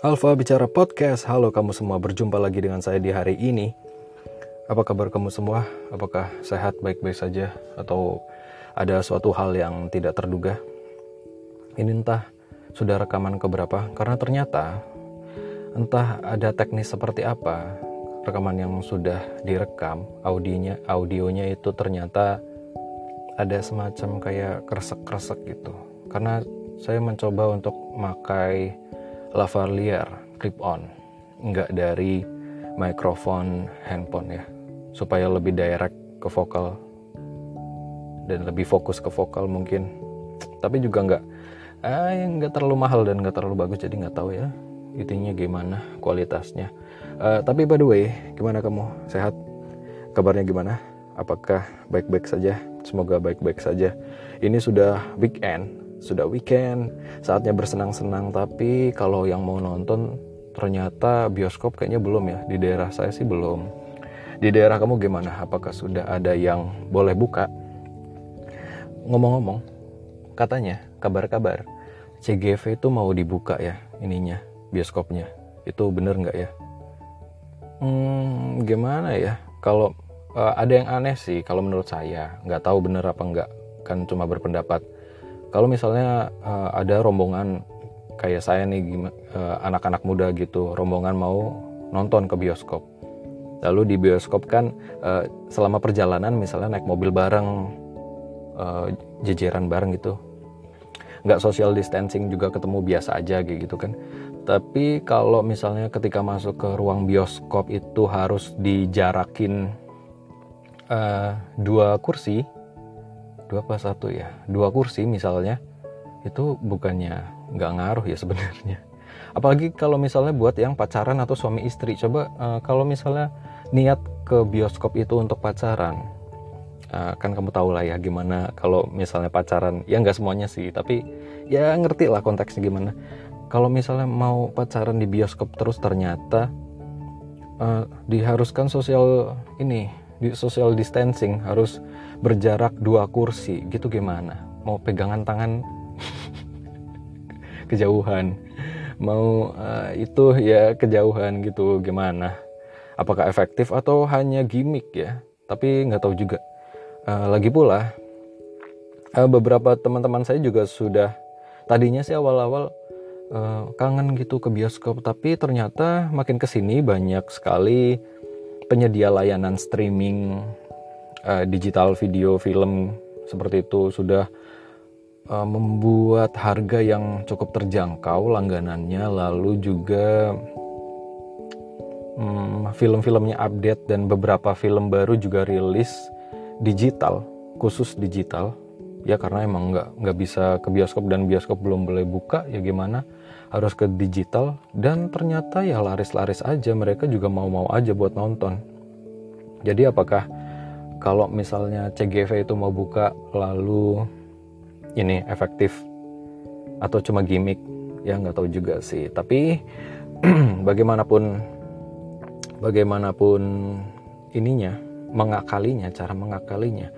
Alfa Bicara Podcast, halo kamu semua, berjumpa lagi dengan saya di hari ini. Apa kabar kamu semua? Apakah sehat, baik-baik saja? Atau ada suatu hal yang tidak terduga? Ini entah sudah rekaman keberapa, karena ternyata entah ada teknis seperti apa, rekaman yang sudah direkam, audionya, audionya itu ternyata ada semacam kayak kresek-kresek gitu. Karena saya mencoba untuk memakai lavalier clip on. Nggak dari mikrofon handphone ya. Supaya lebih direct ke vokal. Dan lebih fokus ke vokal mungkin. Tapi juga nggak eh, nggak terlalu mahal dan nggak terlalu bagus jadi nggak tahu ya intinya gimana kualitasnya. Uh, tapi by the way gimana kamu? Sehat? Kabarnya gimana? Apakah baik-baik saja? Semoga baik-baik saja. Ini sudah weekend sudah weekend, saatnya bersenang-senang. Tapi kalau yang mau nonton, ternyata bioskop kayaknya belum ya. Di daerah saya sih belum. Di daerah kamu gimana? Apakah sudah ada yang boleh buka? Ngomong-ngomong, katanya kabar-kabar CGV itu mau dibuka ya ininya bioskopnya. Itu bener nggak ya? Hmm, gimana ya? Kalau uh, ada yang aneh sih, kalau menurut saya nggak tahu bener apa nggak, kan cuma berpendapat kalau misalnya uh, ada rombongan kayak saya nih uh, anak-anak muda gitu rombongan mau nonton ke bioskop. Lalu di bioskop kan uh, selama perjalanan misalnya naik mobil bareng uh, jejeran bareng gitu. Nggak social distancing juga ketemu biasa aja gitu kan. Tapi kalau misalnya ketika masuk ke ruang bioskop itu harus dijarakin uh, dua kursi dua plus satu ya. Dua kursi misalnya itu bukannya nggak ngaruh ya sebenarnya. Apalagi kalau misalnya buat yang pacaran atau suami istri. Coba uh, kalau misalnya niat ke bioskop itu untuk pacaran uh, kan kamu tahu lah ya gimana kalau misalnya pacaran. Ya nggak semuanya sih tapi ya ngerti lah konteksnya gimana. Kalau misalnya mau pacaran di bioskop terus ternyata uh, diharuskan sosial ini di social distancing. Harus berjarak dua kursi gitu gimana? Mau pegangan tangan? Kejauhan. Mau uh, itu ya kejauhan gitu gimana? Apakah efektif atau hanya gimmick ya? Tapi nggak tahu juga. Uh, lagi pula uh, beberapa teman-teman saya juga sudah tadinya sih awal-awal uh, kangen gitu ke bioskop tapi ternyata makin ke sini banyak sekali penyedia layanan streaming uh, digital video film seperti itu sudah uh, membuat harga yang cukup terjangkau langganannya lalu juga um, film-filmnya update dan beberapa film baru juga rilis digital khusus digital. Ya karena emang nggak nggak bisa ke bioskop dan bioskop belum boleh buka ya gimana? Harus ke digital. Dan ternyata ya laris-laris aja mereka juga mau-mau aja buat nonton. Jadi apakah kalau misalnya CGV itu mau buka lalu ini efektif atau cuma gimmick ya nggak tahu juga sih. Tapi bagaimanapun bagaimanapun ininya mengakalinya cara mengakalinya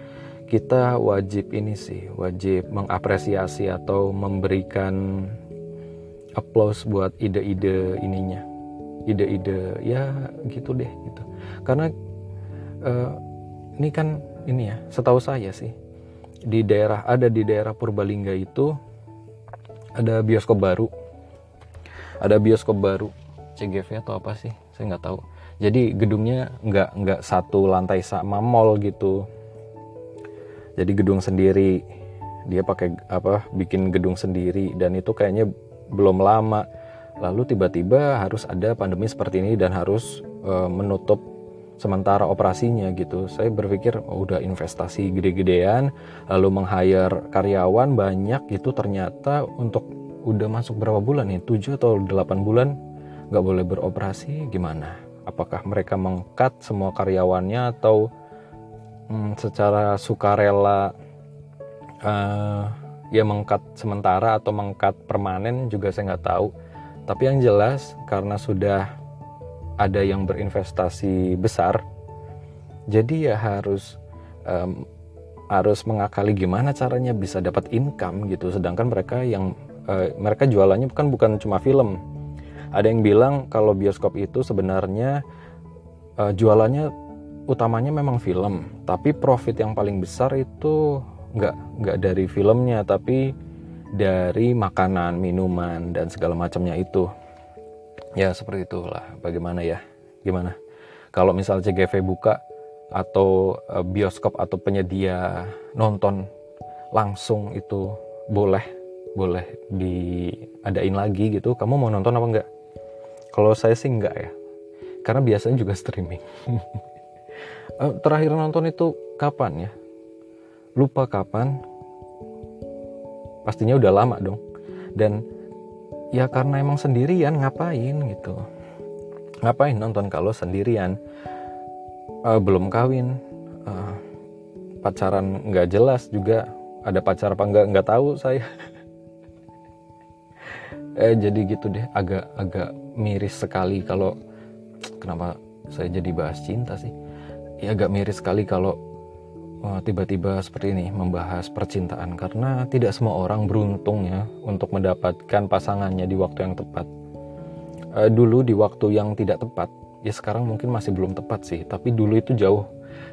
kita wajib ini sih wajib mengapresiasi atau memberikan applause buat ide-ide ininya. Ide-ide ya gitu deh gitu. Karena uh, ini kan ini ya setahu saya sih di daerah ada di daerah Purbalingga itu ada bioskop baru. Ada bioskop baru CGV atau apa sih? Saya nggak tahu. Jadi gedungnya nggak nggak satu lantai sama mall gitu. Jadi gedung sendiri. Dia pakai apa bikin gedung sendiri. Dan itu kayaknya belum lama. Lalu tiba-tiba harus ada pandemi seperti ini dan harus uh, menutup sementara operasinya gitu saya berpikir oh, udah investasi gede-gedean lalu meng-hire karyawan banyak gitu ternyata untuk udah masuk berapa bulan nih 7 atau 8 bulan nggak boleh beroperasi gimana? Apakah mereka mengkat semua karyawannya atau hmm, secara sukarela uh, ya mengkat sementara atau mengkat permanen juga saya nggak tahu. Tapi yang jelas karena sudah ada yang berinvestasi besar jadi ya harus um, harus mengakali gimana caranya bisa dapat income gitu. Sedangkan mereka yang uh, mereka jualannya kan bukan cuma film. Ada yang bilang kalau bioskop itu sebenarnya uh, jualannya utamanya memang film. Tapi profit yang paling besar itu nggak nggak dari filmnya tapi dari makanan minuman dan segala macamnya itu ya seperti itulah. Bagaimana ya? Gimana? Kalau misal CGV buka atau uh, bioskop atau penyedia nonton langsung itu boleh boleh diadain lagi gitu kamu mau nonton apa enggak? Kalau saya sih enggak ya. Karena biasanya juga streaming. Uh, terakhir nonton itu kapan ya? Lupa kapan. Pastinya udah lama dong. Dan ya karena emang sendirian ngapain gitu. Ngapain nonton kalau sendirian? Uh, belum kawin. Uh, pacaran nggak jelas juga. Ada pacar apa nggak? Nggak tahu saya. Eh jadi gitu deh. Agak agak miris sekali kalau kenapa saya jadi bahas cinta sih? Ya agak miris sekali kalau tiba-tiba seperti ini membahas percintaan. Karena tidak semua orang beruntung ya untuk mendapatkan pasangannya di waktu yang tepat. Uh, dulu di waktu yang tidak tepat ya sekarang mungkin masih belum tepat sih. Tapi dulu itu jauh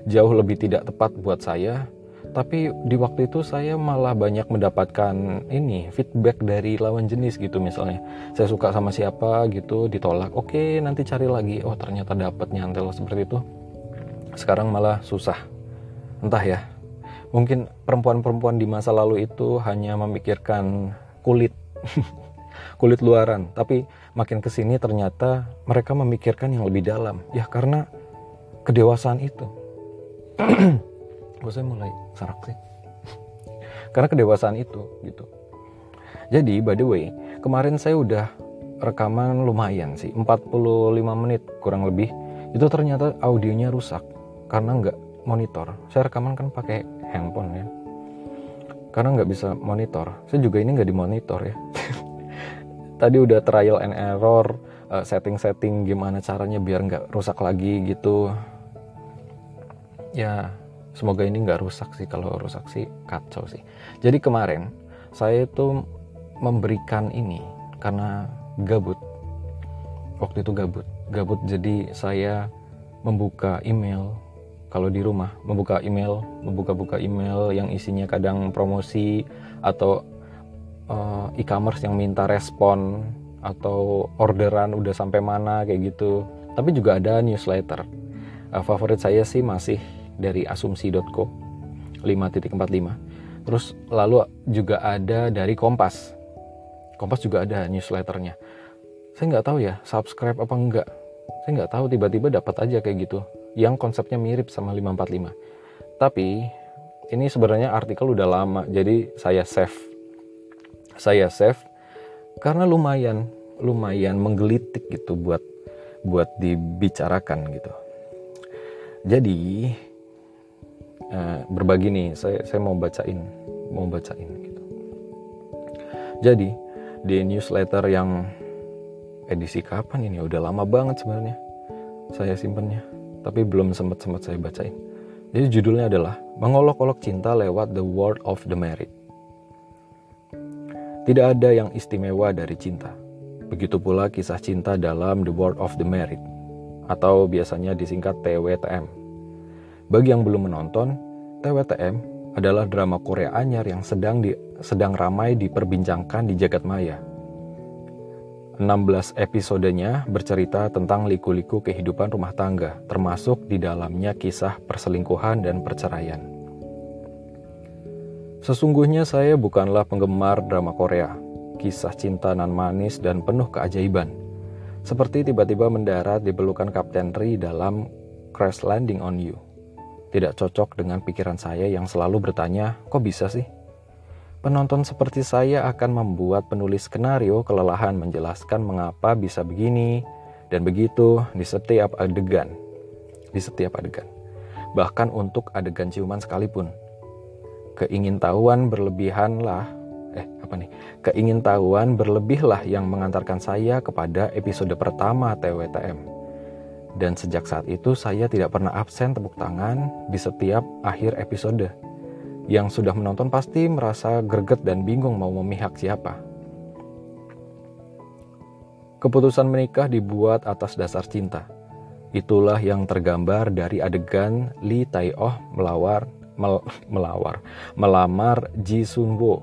jauh lebih tidak tepat buat saya. Tapi di waktu itu saya malah banyak mendapatkan ini feedback dari lawan jenis gitu misalnya. Saya suka sama siapa gitu ditolak. Oke nanti cari lagi. Oh ternyata dapat nyantel seperti itu. Sekarang malah susah entah ya. Mungkin perempuan-perempuan di masa lalu itu hanya memikirkan kulit. Kulit luaran. Tapi makin ke sini ternyata mereka memikirkan yang lebih dalam. Ya karena kedewasaan itu. Gue saya mulai sarak sih. Karena kedewasaan itu gitu. Jadi by the way kemarin saya udah rekaman lumayan sih. 45 menit kurang lebih. Itu ternyata audionya rusak. Karena nggak monitor. Saya rekaman kan pakai handphone ya. Karena nggak bisa monitor. Saya juga ini nggak dimonitor ya. Tadi udah trial and error uh, setting-setting gimana caranya biar nggak rusak lagi gitu. Ya semoga ini nggak rusak sih. Kalau rusak sih kacau sih. Jadi kemarin saya itu memberikan ini karena gabut. Waktu itu gabut. Gabut jadi saya membuka email kalau di rumah membuka email membuka-buka email yang isinya kadang promosi atau uh, e-commerce yang minta respon atau orderan udah sampai mana kayak gitu. Tapi juga ada newsletter. Uh, favorit saya sih masih dari asumsi.co 5.45 terus lalu juga ada dari Kompas. Kompas juga ada newsletternya. Saya nggak tahu ya subscribe apa enggak saya nggak tahu tiba-tiba dapat aja kayak gitu yang konsepnya mirip sama 545 tapi ini sebenarnya artikel udah lama jadi saya save. Saya save karena lumayan lumayan menggelitik gitu buat buat dibicarakan gitu. Jadi uh, berbagi nih saya saya mau bacain mau bacain gitu. Jadi di newsletter yang edisi kapan ini? Udah lama banget sebenarnya. Saya simpennya tapi belum sempat sempat saya bacain jadi judulnya adalah mengolok-olok cinta lewat the world of the married tidak ada yang istimewa dari cinta. Begitu pula kisah cinta dalam The World of the Married, atau biasanya disingkat TWTM. Bagi yang belum menonton, TWTM adalah drama Korea anyar yang sedang di, sedang ramai diperbincangkan di jagat maya. 16 episodenya bercerita tentang liku-liku kehidupan rumah tangga, termasuk di dalamnya kisah perselingkuhan dan perceraian. Sesungguhnya saya bukanlah penggemar drama Korea, kisah cinta nan manis dan penuh keajaiban. Seperti tiba-tiba mendarat di pelukan Kapten Ri dalam Crash Landing on You. Tidak cocok dengan pikiran saya yang selalu bertanya, kok bisa sih? Penonton seperti saya akan membuat penulis skenario kelelahan menjelaskan mengapa bisa begini dan begitu di setiap adegan. Di setiap adegan. Bahkan untuk adegan ciuman sekalipun keingintahuan berlebihanlah eh apa nih keingintahuan berlebihlah yang mengantarkan saya kepada episode pertama TWTM dan sejak saat itu saya tidak pernah absen tepuk tangan di setiap akhir episode yang sudah menonton pasti merasa greget dan bingung mau memihak siapa Keputusan menikah dibuat atas dasar cinta. Itulah yang tergambar dari adegan Lee Tai-oh melawar mel, melawar melamar Ji Sun Wo.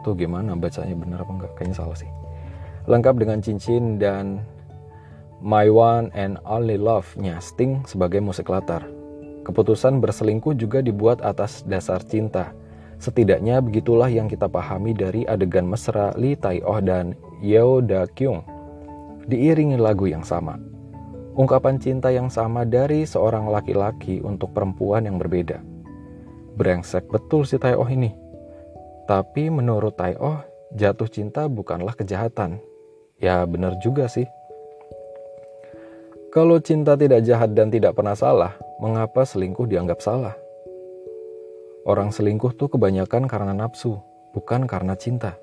Itu gimana bacanya benar apa enggak? Kayaknya salah sih. Lengkap dengan cincin dan My One and Only Love-nya Sting sebagai musik latar. Keputusan berselingkuh juga dibuat atas dasar cinta. Setidaknya begitulah yang kita pahami dari adegan mesra Lee Tai-oh dan Yeo Da Kyung diiringi lagu yang sama. Ungkapan cinta yang sama dari seorang laki-laki untuk perempuan yang berbeda. Brengsek betul si Taeoh ini. Tapi menurut Taeoh, jatuh cinta bukanlah kejahatan. Ya benar juga sih. Kalau cinta tidak jahat dan tidak pernah salah, mengapa selingkuh dianggap salah? Orang selingkuh tuh kebanyakan karena nafsu, bukan karena cinta.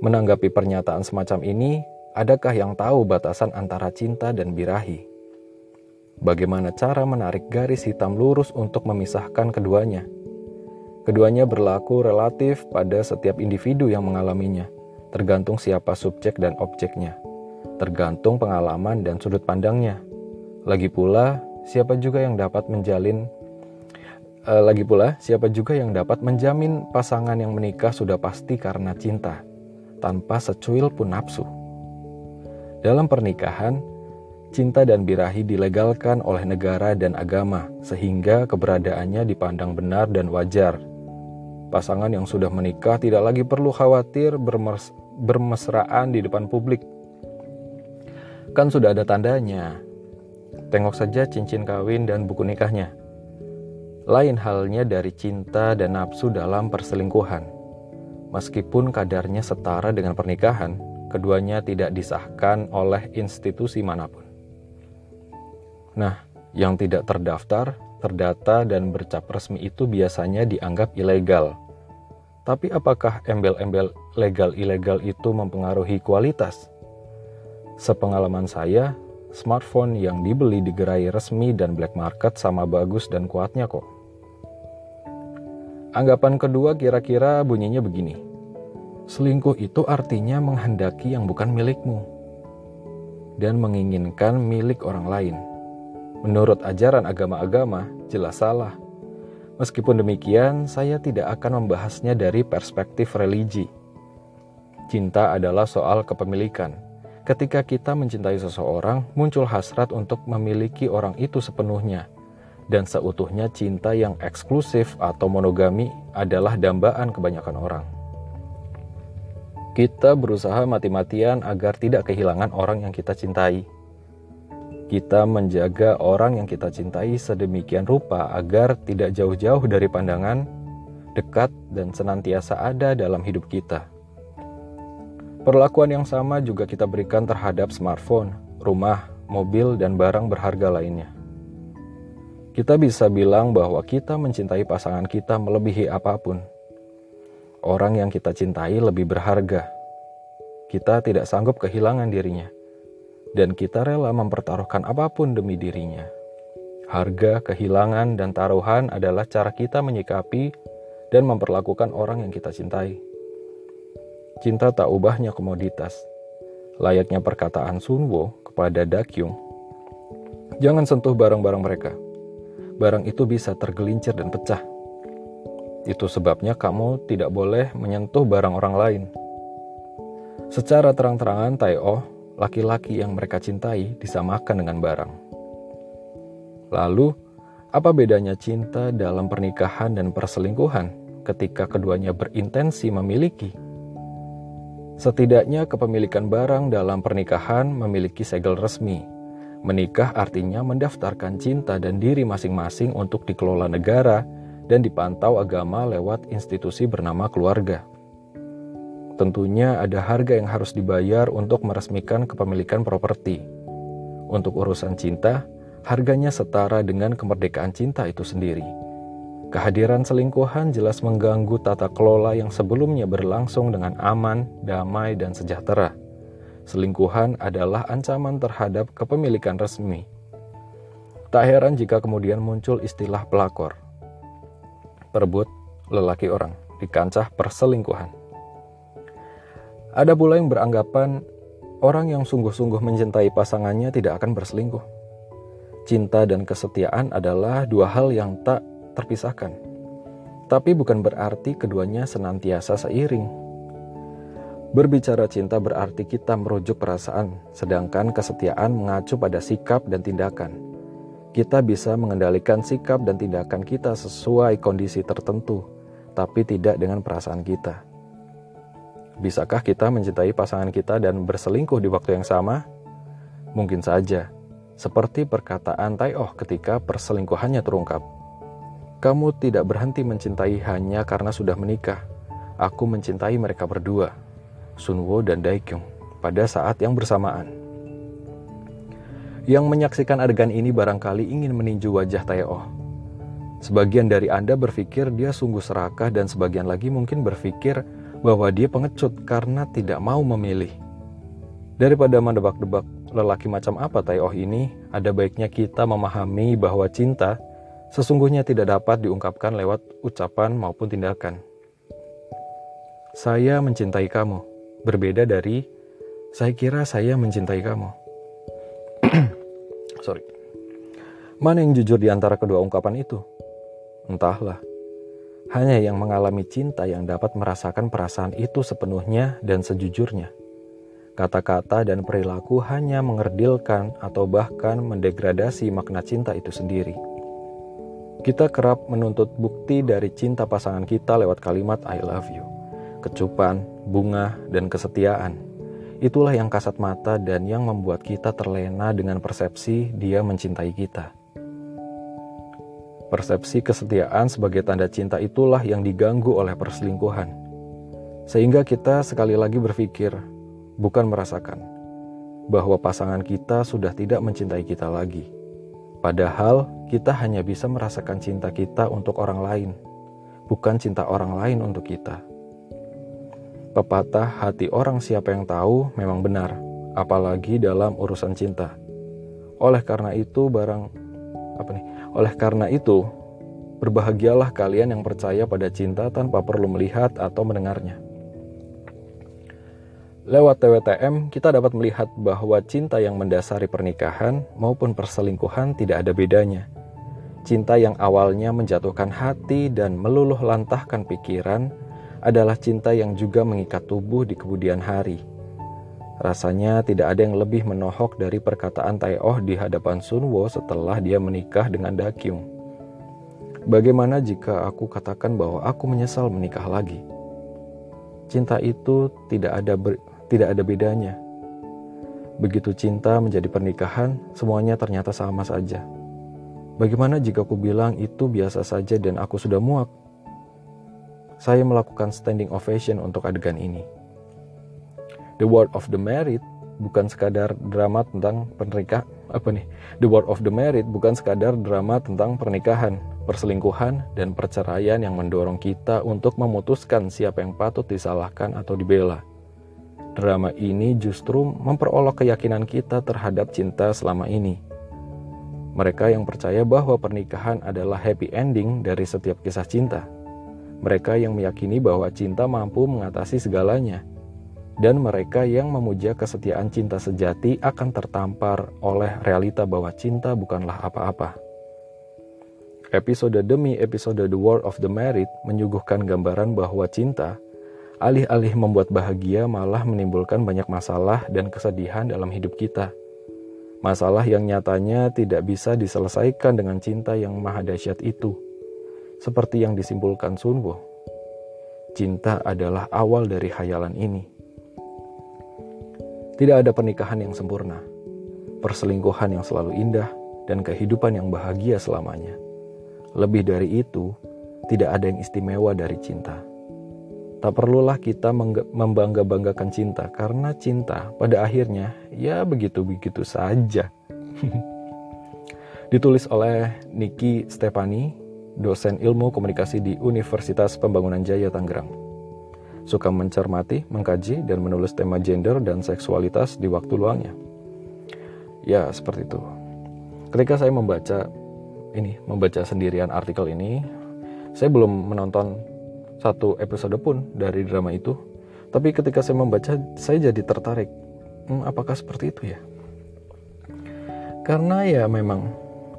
Menanggapi pernyataan semacam ini, Adakah yang tahu batasan antara cinta dan birahi? Bagaimana cara menarik garis hitam lurus untuk memisahkan keduanya? Keduanya berlaku relatif pada setiap individu yang mengalaminya, tergantung siapa subjek dan objeknya, tergantung pengalaman dan sudut pandangnya. Lagi pula, siapa juga yang dapat menjalin uh, lagi pula, siapa juga yang dapat menjamin pasangan yang menikah sudah pasti karena cinta, tanpa secuil pun nafsu. Dalam pernikahan, cinta dan birahi dilegalkan oleh negara dan agama, sehingga keberadaannya dipandang benar dan wajar. Pasangan yang sudah menikah tidak lagi perlu khawatir bermes bermesraan di depan publik. Kan sudah ada tandanya. Tengok saja cincin kawin dan buku nikahnya. Lain halnya dari cinta dan nafsu dalam perselingkuhan. Meskipun kadarnya setara dengan pernikahan, keduanya tidak disahkan oleh institusi mana pun. Nah, yang tidak terdaftar, terdata, dan bercap resmi itu biasanya dianggap ilegal. Tapi apakah embel-embel legal-ilegal itu mempengaruhi kualitas? Sepengalaman saya, smartphone yang dibeli di gerai resmi dan black market sama bagus dan kuatnya kok. Anggapan kedua kira-kira bunyinya begini. Selingkuh itu artinya menghendaki yang bukan milikmu dan menginginkan milik orang lain. Menurut ajaran agama-agama, jelas salah. Meskipun demikian, saya tidak akan membahasnya dari perspektif religi. Cinta adalah soal kepemilikan. Ketika kita mencintai seseorang, muncul hasrat untuk memiliki orang itu sepenuhnya. Dan seutuhnya cinta yang eksklusif atau monogami adalah dambaan kebanyakan orang. Kita berusaha mati-matian agar tidak kehilangan orang yang kita cintai. Kita menjaga orang yang kita cintai sedemikian rupa agar tidak jauh-jauh dari pandangan, dekat, dan senantiasa ada dalam hidup kita. Perlakuan yang sama juga kita berikan terhadap smartphone, rumah, mobil, dan barang berharga lainnya. Kita bisa bilang bahwa kita mencintai pasangan kita melebihi apa pun orang yang kita cintai lebih berharga. Kita tidak sanggup kehilangan dirinya, dan kita rela mempertaruhkan apa pun demi dirinya. Harga, kehilangan, dan taruhan adalah cara kita menyikapi dan memperlakukan orang yang kita cintai. Cinta tak ubahnya komoditas. Layaknya perkataan Sunwo kepada Dakyung, jangan sentuh barang-barang mereka. Barang itu bisa tergelincir dan pecah itu sebabnya kamu tidak boleh menyentuh barang orang lain. Secara terang-terangan, Taio, laki-laki yang mereka cintai, disamakan dengan barang. Lalu, apa bedanya cinta dalam pernikahan dan perselingkuhan ketika keduanya berintensi memiliki? Setidaknya kepemilikan barang dalam pernikahan memiliki segel resmi. Menikah artinya mendaftarkan cinta dan diri masing-masing untuk dikelola negara dan dipantau agama lewat institusi bernama keluarga. Tentunya ada harga yang harus dibayar untuk meresmikan kepemilikan properti. Untuk urusan cinta, harganya setara dengan kemerdekaan cinta itu sendiri. Kehadiran selingkuhan jelas mengganggu tata kelola yang sebelumnya berlangsung dengan aman, damai, dan sejahtera. Selingkuhan adalah ancaman terhadap kepemilikan resmi. Tak heran jika kemudian muncul istilah pelakor perebut lelaki orang di kancah perselingkuhan. Ada pula yang beranggapan Orang yang sungguh-sungguh mencintai pasangannya tidak akan berselingkuh. Cinta dan kesetiaan adalah dua hal yang tak terpisahkan. Tapi bukan berarti keduanya senantiasa seiring. Berbicara cinta berarti kita merujuk perasaan, sedangkan kesetiaan mengacu pada sikap dan tindakan. Kita bisa mengendalikan sikap dan tindakan kita sesuai kondisi tertentu, tapi tidak dengan perasaan kita. Bisakah kita mencintai pasangan kita dan berselingkuh di waktu yang sama? Mungkin saja, seperti perkataan Tai Oh ketika perselingkuhannya terungkap. Kamu tidak berhenti mencintai hanya karena sudah menikah. Aku mencintai mereka berdua, Sunwo dan Daekyung, pada saat yang bersamaan. Yang menyaksikan adegan ini barangkali ingin meninju wajah Oh. Sebagian dari Anda berpikir dia sungguh serakah dan sebagian lagi mungkin berpikir bahwa dia pengecut karena tidak mau memilih. Daripada mendebak-debak lelaki macam apa Oh ini, ada baiknya kita memahami bahwa cinta sesungguhnya tidak dapat diungkapkan lewat ucapan maupun tindakan. Saya mencintai kamu, berbeda dari saya kira saya mencintai kamu. Sorry. Mana yang jujur di antara kedua ungkapan itu? Entahlah. Hanya yang mengalami cinta yang dapat merasakan perasaan itu sepenuhnya dan sejujurnya. Kata-kata dan perilaku hanya mengerdilkan atau bahkan mendegradasi makna cinta itu sendiri. Kita kerap menuntut bukti dari cinta pasangan kita lewat kalimat I love you, kecupan, bunga, dan kesetiaan. Itulah yang kasat mata dan yang membuat kita terlena dengan persepsi dia mencintai kita. Persepsi kesetiaan sebagai tanda cinta itulah yang diganggu oleh perselingkuhan. Sehingga kita sekali lagi berpikir, bukan merasakan, bahwa pasangan kita sudah tidak mencintai kita lagi. Padahal kita hanya bisa merasakan cinta kita untuk orang lain, bukan cinta orang lain untuk kita. Pepatah hati orang siapa yang tahu memang benar, apalagi dalam urusan cinta. Oleh karena itu barang apa nih? Oleh karena itu, berbahagialah kalian yang percaya pada cinta tanpa perlu melihat atau mendengarnya. Lewat TWTM, kita dapat melihat bahwa cinta yang mendasari pernikahan maupun perselingkuhan tidak ada bedanya. Cinta yang awalnya menjatuhkan hati dan meluluh lantahkan pikiran adalah cinta yang juga mengikat tubuh di kemudian hari. Rasanya tidak ada yang lebih menohok dari perkataan Taeoh di hadapan Sunwo setelah dia menikah dengan Dakyung. Bagaimana jika aku katakan bahwa aku menyesal menikah lagi? Cinta itu tidak ada ber, tidak ada bedanya. Begitu cinta menjadi pernikahan, semuanya ternyata sama saja. Bagaimana jika aku bilang itu biasa saja dan aku sudah muak? Saya melakukan standing ovation untuk adegan ini. The World of the Married bukan sekadar drama tentang pernikahan apa nih The World of the Married bukan sekadar drama tentang pernikahan perselingkuhan dan perceraian yang mendorong kita untuk memutuskan siapa yang patut disalahkan atau dibela drama ini justru memperolok keyakinan kita terhadap cinta selama ini mereka yang percaya bahwa pernikahan adalah happy ending dari setiap kisah cinta mereka yang meyakini bahwa cinta mampu mengatasi segalanya dan mereka yang memuja kesetiaan cinta sejati akan tertampar oleh realita bahwa cinta bukanlah apa-apa. Episode demi episode The War of the Married menyuguhkan gambaran bahwa cinta, alih-alih membuat bahagia malah menimbulkan banyak masalah dan kesedihan dalam hidup kita. Masalah yang nyatanya tidak bisa diselesaikan dengan cinta yang maha dahsyat itu. Seperti yang disimpulkan Sunwo, cinta adalah awal dari hayalan ini. Tidak ada pernikahan yang sempurna, perselingkuhan yang selalu indah, dan kehidupan yang bahagia selamanya. Lebih dari itu, tidak ada yang istimewa dari cinta. Tak perlulah kita membangga-banggakan cinta, karena cinta pada akhirnya ya begitu-begitu saja. Ditulis oleh Niki Stefani, dosen ilmu komunikasi di Universitas Pembangunan Jaya Tangerang suka mencermati, mengkaji, dan menulis tema gender dan seksualitas di waktu luangnya. Ya, seperti itu. Ketika saya membaca ini, membaca sendirian artikel ini, saya belum menonton satu episode pun dari drama itu. Tapi ketika saya membaca, saya jadi tertarik. hmm, apakah seperti itu ya? Karena ya memang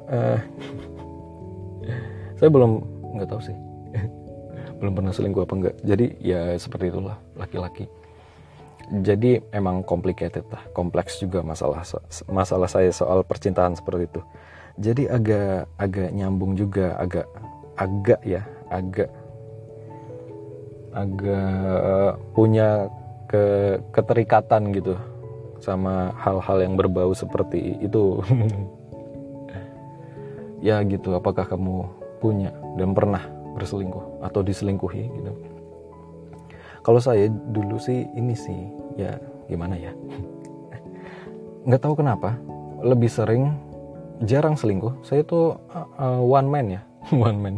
uh, saya belum nggak tahu sih. Belum pernah selingkuh apa enggak jadi ya seperti itulah laki-laki. Jadi emang complicated lah kompleks juga masalah masalah saya soal percintaan seperti itu. Jadi agak agak nyambung juga agak agak ya agak agak punya ke keterikatan gitu sama hal-hal yang berbau seperti itu. Ya gitu apakah kamu punya dan pernah berselingkuh atau diselingkuhi gitu? Kalau saya dulu sih ini sih ya gimana ya? Nggak tahu kenapa lebih sering jarang selingkuh. Saya itu uh, one man ya one man.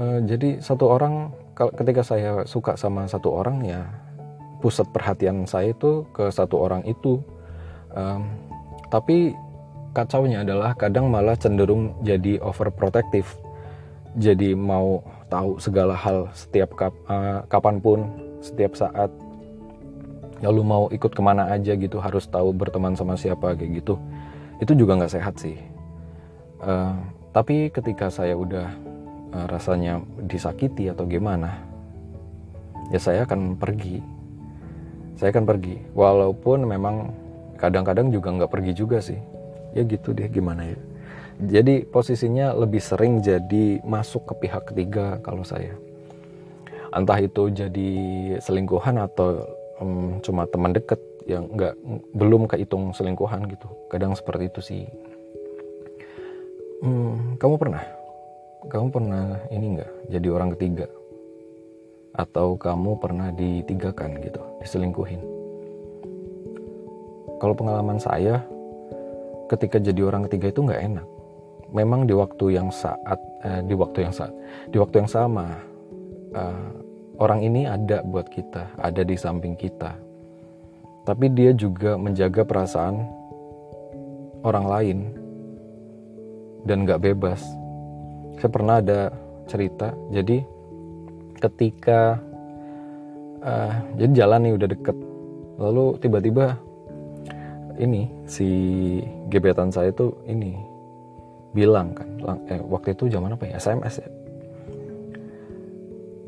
Uh, jadi satu orang ketika saya suka sama satu orang ya pusat perhatian saya itu ke satu orang itu. Um, tapi kacaunya adalah kadang malah cenderung jadi overprotective. Jadi mau tahu segala hal setiap kap, uh, kapan pun setiap saat. Lalu mau ikut ke mana aja gitu harus tahu berteman sama siapa kayak gitu. Itu juga nggak sehat sih. Uh, tapi ketika saya udah uh, rasanya disakiti atau gimana ya saya akan pergi saya akan pergi walaupun memang kadang-kadang juga nggak pergi juga sih ya gitu deh gimana ya jadi posisinya lebih sering jadi masuk ke pihak ketiga kalau saya. Entah itu jadi selingkuhan atau um, cuma teman deket yang nggak belum kehitung selingkuhan gitu. Kadang seperti itu sih. Hmm, kamu pernah? Kamu pernah ini nggak jadi orang ketiga? Atau kamu pernah ditigakan gitu, diselingkuhin? Kalau pengalaman saya, ketika jadi orang ketiga itu nggak enak memang di waktu yang saat eh, di waktu yang saat di waktu yang sama eh, orang ini ada buat kita ada di samping kita tapi dia juga menjaga perasaan orang lain dan nggak bebas saya pernah ada cerita. Jadi ketika uh, jadi jalan nih udah deket. Lalu tiba-tiba ini si gebetan saya tuh ini bilang kan eh, waktu itu zaman apa ya? SMS ya?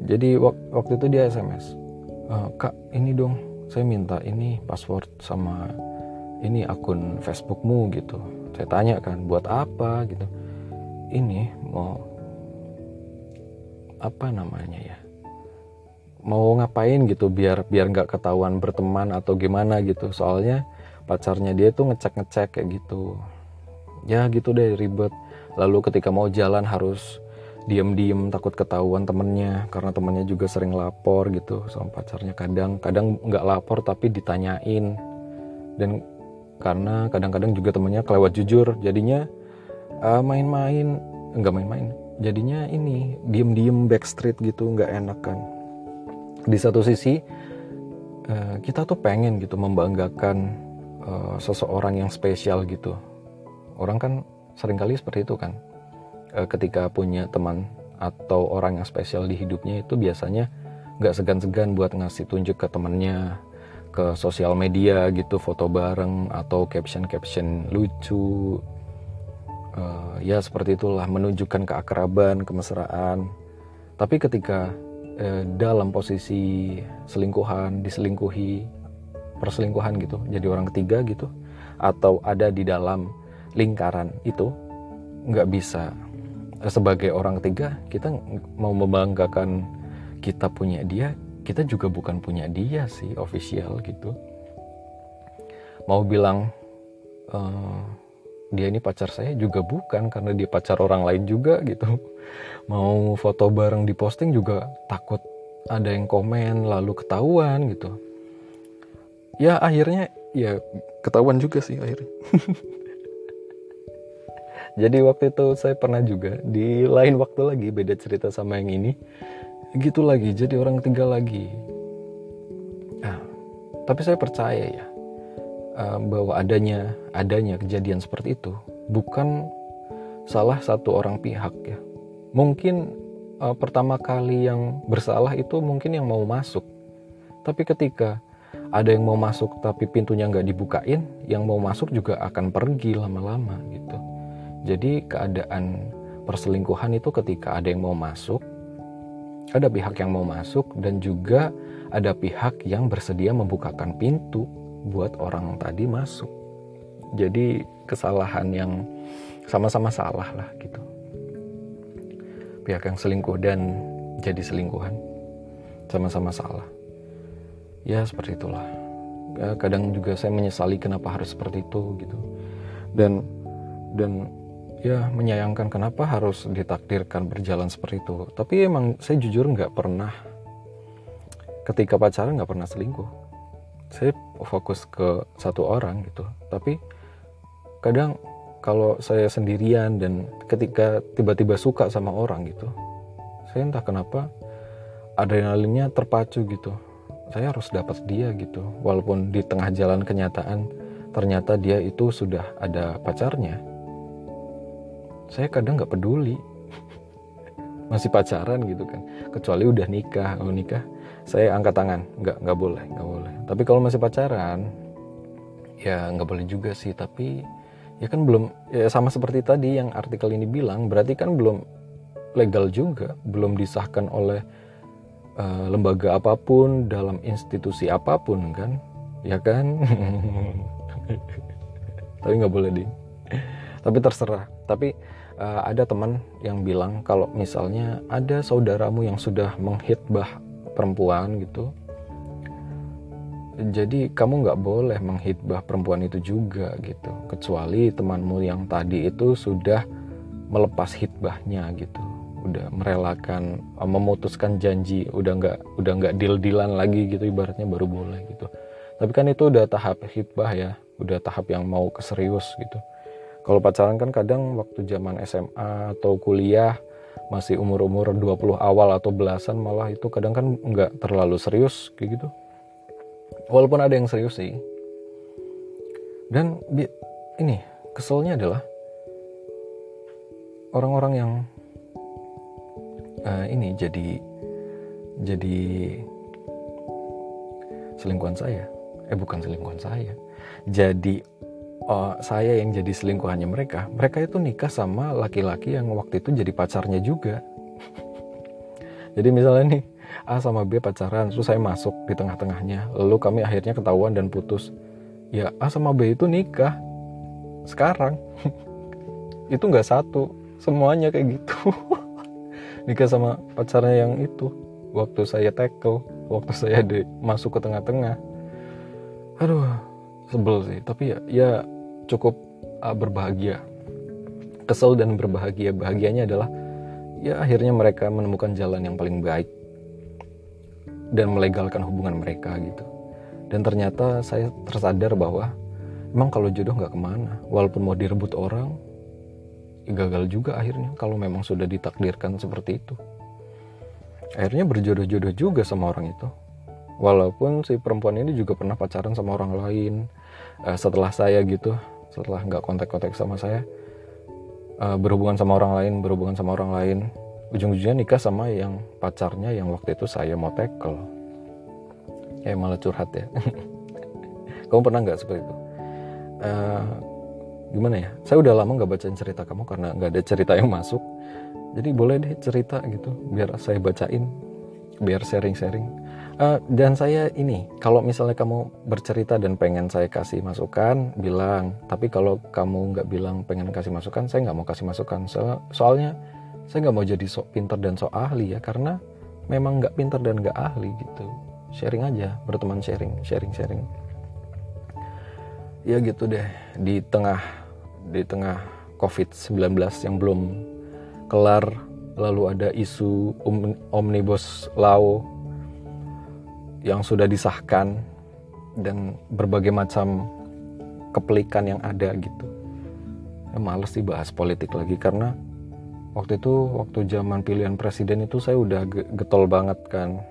Jadi wak waktu itu dia SMS e, eh, kak ini dong saya minta ini password sama ini akun Facebookmu gitu. Saya tanya kan buat apa? gitu. Ini mau apa namanya ya mau ngapain gitu biar biar nggak ketahuan berteman atau gimana gitu. Soalnya pacarnya dia tuh ngecek ngecek kayak gitu. Ya gitu deh ribet. Lalu ketika mau jalan harus diem-diem takut ketahuan temennya karena temennya juga sering lapor gitu sama pacarnya. Kadang kadang nggak lapor tapi ditanyain. Dan karena kadang-kadang juga temennya kelewat jujur jadinya uh, main-main nggak main-main. Jadinya ini diem-diem backstreet gitu nggak enak kan. Di satu sisi uh, kita tuh pengen gitu membanggakan uh, seseorang yang spesial gitu. Orang kan sering kali seperti itu kan. E, ketika punya teman atau orang yang spesial di hidupnya itu biasanya nggak segan-segan buat ngasih tunjuk ke temennya ke sosial media gitu foto bareng atau caption-caption lucu uh, ya seperti itulah menunjukkan keakraban kemesraan. Tapi ketika uh, dalam posisi selingkuhan diselingkuhi perselingkuhan gitu jadi orang ketiga gitu atau ada di dalam lingkaran itu nggak bisa sebagai orang ketiga kita mau membanggakan kita punya dia kita juga bukan punya dia sih official gitu. Mau bilang uh, dia ini pacar saya juga bukan karena dia pacar orang lain juga gitu mau foto bareng diposting juga takut ada yang komen lalu ketahuan gitu ya akhirnya ya ketahuan juga sih akhirnya Jadi waktu itu saya pernah juga di lain waktu lagi beda cerita sama yang ini. Gitu lagi, jadi orang ketiga lagi. Nah, tapi saya percaya ya bahwa adanya adanya kejadian seperti itu bukan salah satu orang pihak ya. Mungkin uh, pertama kali yang bersalah itu mungkin yang mau masuk. Tapi ketika ada yang mau masuk tapi pintunya nggak dibukain yang mau masuk juga akan pergi lama-lama gitu jadi keadaan perselingkuhan itu ketika ada yang mau masuk ada pihak yang mau masuk dan juga ada pihak yang bersedia membukakan pintu buat orang tadi masuk. Jadi kesalahan yang sama-sama salah lah gitu. Pihak yang selingkuh dan jadi selingkuhan sama-sama salah. Ya seperti itulah. Ya, kadang juga saya menyesali kenapa harus seperti itu gitu. Dan dan ya menyayangkan kenapa harus ditakdirkan berjalan seperti itu. Tapi emang saya jujur nggak pernah ketika pacaran nggak pernah selingkuh saya fokus ke satu orang gitu. Tapi kadang kalau saya sendirian dan ketika tiba-tiba suka sama orang gitu saya entah kenapa adrenalinnya terpacu gitu. Saya harus dapat dia gitu. Walaupun di tengah jalan kenyataan ternyata dia itu sudah ada pacarnya saya kadang nggak peduli. Masih pacaran gitu kan. Kecuali udah nikah kalau nikah saya angkat tangan. Nggak nggak boleh nggak boleh. Tapi kalau masih pacaran ya nggak boleh juga sih. Tapi ya kan belum ya sama seperti tadi yang artikel ini bilang berarti kan belum legal juga. Belum disahkan oleh uh, lembaga apa pun dalam institusi apa pun kan. Ya kan? Tapi nggak boleh ding tapi terserah. Tapi uh, ada teman yang bilang kalau misalnya ada saudaramu yang sudah menghitbah perempuan gitu. Jadi kamu nggak boleh menghitbah perempuan itu juga gitu. Kecuali temanmu yang tadi itu sudah melepas hitbahnya gitu. Udah merelakan uh, memutuskan janji udah nggak udah nggak deal dealan lagi gitu ibaratnya baru boleh gitu. Tapi kan itu udah tahap hitbah ya udah tahap yang mau keserius gitu. Kalau pacaran kan kadang waktu zaman SMA atau kuliah masih umur-umur 20 awal atau belasan malah itu kadang kan nggak terlalu serius kayak gitu. Walaupun ada yang serius sih. Dan ini keselnya adalah orang-orang yang uh, ini jadi jadi selingkuhan saya. Eh bukan selingkuhan saya. Jadi uh, saya yang jadi selingkuhannya mereka mereka itu nikah sama laki-laki yang waktu itu jadi pacarnya juga. Jadi misalnya nih A sama B pacaran terus saya masuk di tengah-tengahnya lalu kami akhirnya ketahuan dan putus. Ya A sama B itu nikah. Sekarang itu nggak satu semuanya kayak gitu. Nikah sama pacarnya yang itu waktu saya tackle waktu saya di, masuk ke tengah-tengah. Aduh sebel sih. Tapi ya ya cukup uh, berbahagia. Kesel dan berbahagia. Bahagianya adalah ya akhirnya mereka menemukan jalan yang paling baik dan melegalkan hubungan mereka gitu. Dan ternyata saya tersadar bahwa emang kalau jodoh nggak ke mana. Walaupun mau direbut orang gagal juga akhirnya kalau memang sudah ditakdirkan seperti itu. Akhirnya berjodoh-jodoh juga sama orang itu. Walaupun si perempuan ini juga pernah pacaran sama orang lain uh, setelah saya gitu setelah nggak kontak-kontak sama saya uh, berhubungan sama orang lain berhubungan sama orang lain. Ujung-ujungnya nikah sama yang pacarnya yang waktu itu saya mau tackle. Ya malah curhat ya. Kamu pernah nggak seperti itu? Uh, gimana ya? Saya udah lama nggak bacain cerita kamu karena nggak ada cerita yang masuk. Jadi boleh deh cerita gitu biar saya bacain biar sharing-sharing uh, dan saya ini kalau misalnya kamu bercerita dan pengen saya kasih masukan bilang. Tapi kalau kamu nggak bilang pengen kasih masukan saya nggak mau kasih masukan. So, soalnya saya nggak mau jadi sok pinter dan sok ahli ya karena memang nggak pinter dan nggak ahli gitu. Sharing aja berteman sharing sharing sharing. Ya gitu deh di tengah di tengah COVID-19 yang belum kelar lalu ada isu omnibus law yang sudah disahkan dan berbagai macam kepelikan yang ada gitu. Ya males bahas politik lagi karena waktu itu waktu zaman pilihan presiden itu saya udah getol banget kan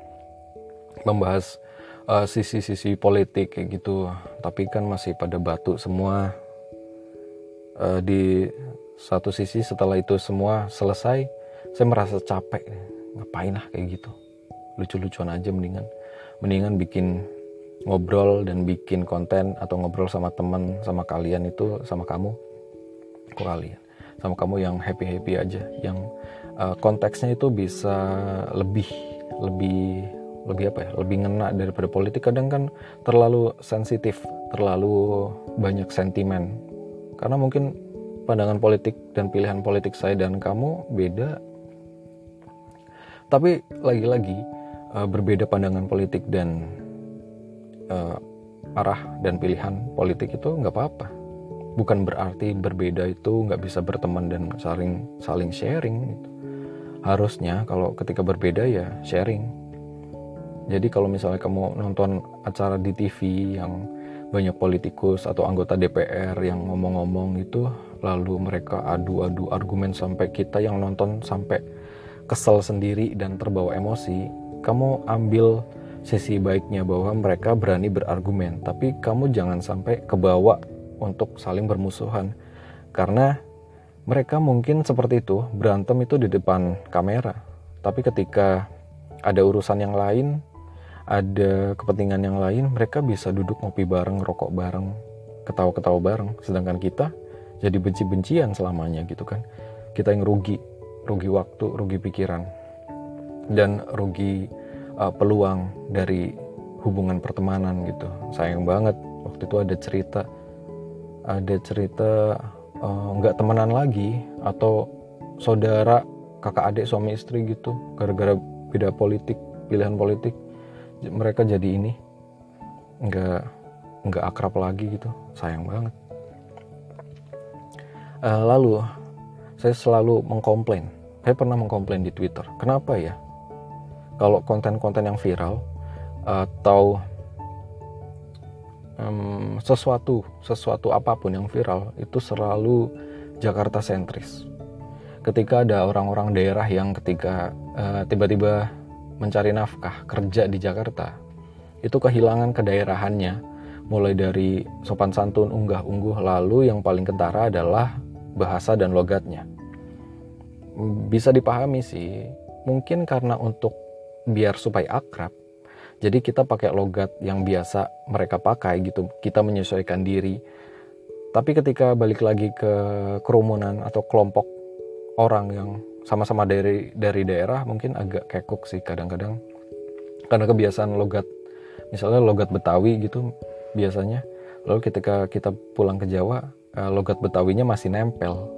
membahas Eh, sisi-sisi uh, politik kayak gitu. Tapi kan masih pada batu semua. Uh, di satu sisi setelah itu semua selesai saya merasa capek. Ngapain lah kayak gitu? Lucu-lucuan aja mendingan mendingan bikin ngobrol dan bikin konten atau ngobrol sama teman sama kalian itu sama kamu kok kalian? Sama kamu yang happy happy aja yang uh, konteksnya itu bisa lebih lebih lebih apa ya lebih ngena daripada politik. Kadang kan terlalu sensitif terlalu banyak sentimen. Karena mungkin pandangan politik dan pilihan politik saya dan kamu beda. Tapi lagi-lagi uh, berbeda pandangan politik dan uh, arah dan pilihan politik itu nggak apa-apa bukan berarti berbeda itu nggak bisa berteman dan saling saling sharing gitu. harusnya kalau ketika berbeda ya sharing jadi kalau misalnya kamu nonton acara di TV yang banyak politikus atau anggota DPR yang ngomong-ngomong itu lalu mereka adu-adu argumen sampai kita yang nonton sampai kesel sendiri dan terbawa emosi kamu ambil sisi baiknya bahwa mereka berani berargumen, tapi kamu jangan sampai kebawa untuk saling bermusuhan. Karena mereka mungkin seperti itu, berantem itu di depan kamera. Tapi ketika ada urusan yang lain, ada kepentingan yang lain, mereka bisa duduk ngopi bareng, rokok bareng, ketawa-ketawa bareng. Sedangkan kita jadi benci-bencian selamanya gitu kan. Kita yang rugi, rugi waktu, rugi pikiran, dan rugi uh, peluang dari hubungan pertemanan gitu. Sayang banget waktu itu ada cerita ada cerita uh, nggak uh, temenan lagi atau saudara kakak adik suami istri gitu gara-gara beda politik pilihan politik mereka jadi ini nggak nggak akrab lagi gitu. Sayang banget. Uh, lalu saya selalu mengkomplain. Saya pernah mengkomplain di Twitter. Kenapa ya kalau konten-konten yang viral atau um, sesuatu sesuatu apa pun yang viral itu selalu Jakarta sentris. Ketika ada orang-orang daerah yang ketika uh, tiba-tiba mencari nafkah kerja di Jakarta, itu kehilangan kedaerahannya, mulai dari sopan santun, unggah-ungguh, lalu yang paling kentara adalah bahasa dan logatnya. Bisa dipahami sih, mungkin karena untuk biar supaya akrab. Jadi kita pakai logat yang biasa mereka pakai gitu kita menyesuaikan diri. Tapi ketika balik lagi ke kerumunan atau kelompok orang yang sama-sama dari dari daerah mungkin agak kekuk sih kadang-kadang. Karena kebiasaan logat misalnya logat Betawi gitu biasanya. Lalu ketika kita pulang ke Jawa eh, logat Betawinya masih nempel.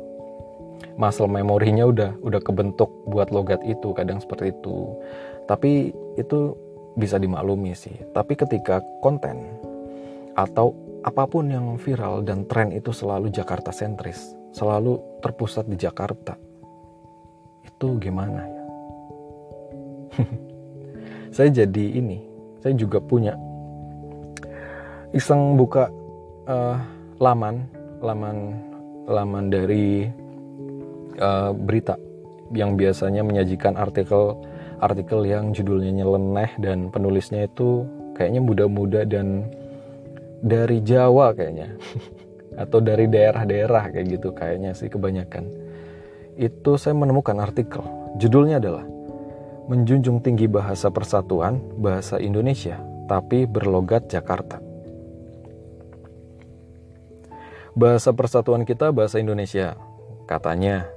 Muscle memorinya udah udah kebentuk buat logat itu kadang seperti itu tapi itu bisa dimaklumi sih. Tapi ketika konten atau apa pun yang viral dan tren itu selalu Jakarta sentris selalu terpusat di Jakarta itu gimana ya? Saya jadi ini saya juga punya iseng buka uh, laman laman laman dari uh, berita yang biasanya menyajikan artikel artikel yang judulnya nyeleneh dan penulisnya itu kayaknya muda-muda dan dari Jawa kayaknya. Atau dari daerah-daerah kayak gitu kayaknya sih kebanyakan. Itu saya menemukan artikel. Judulnya adalah menjunjung tinggi bahasa persatuan bahasa Indonesia tapi berlogat Jakarta. Bahasa persatuan kita bahasa Indonesia katanya.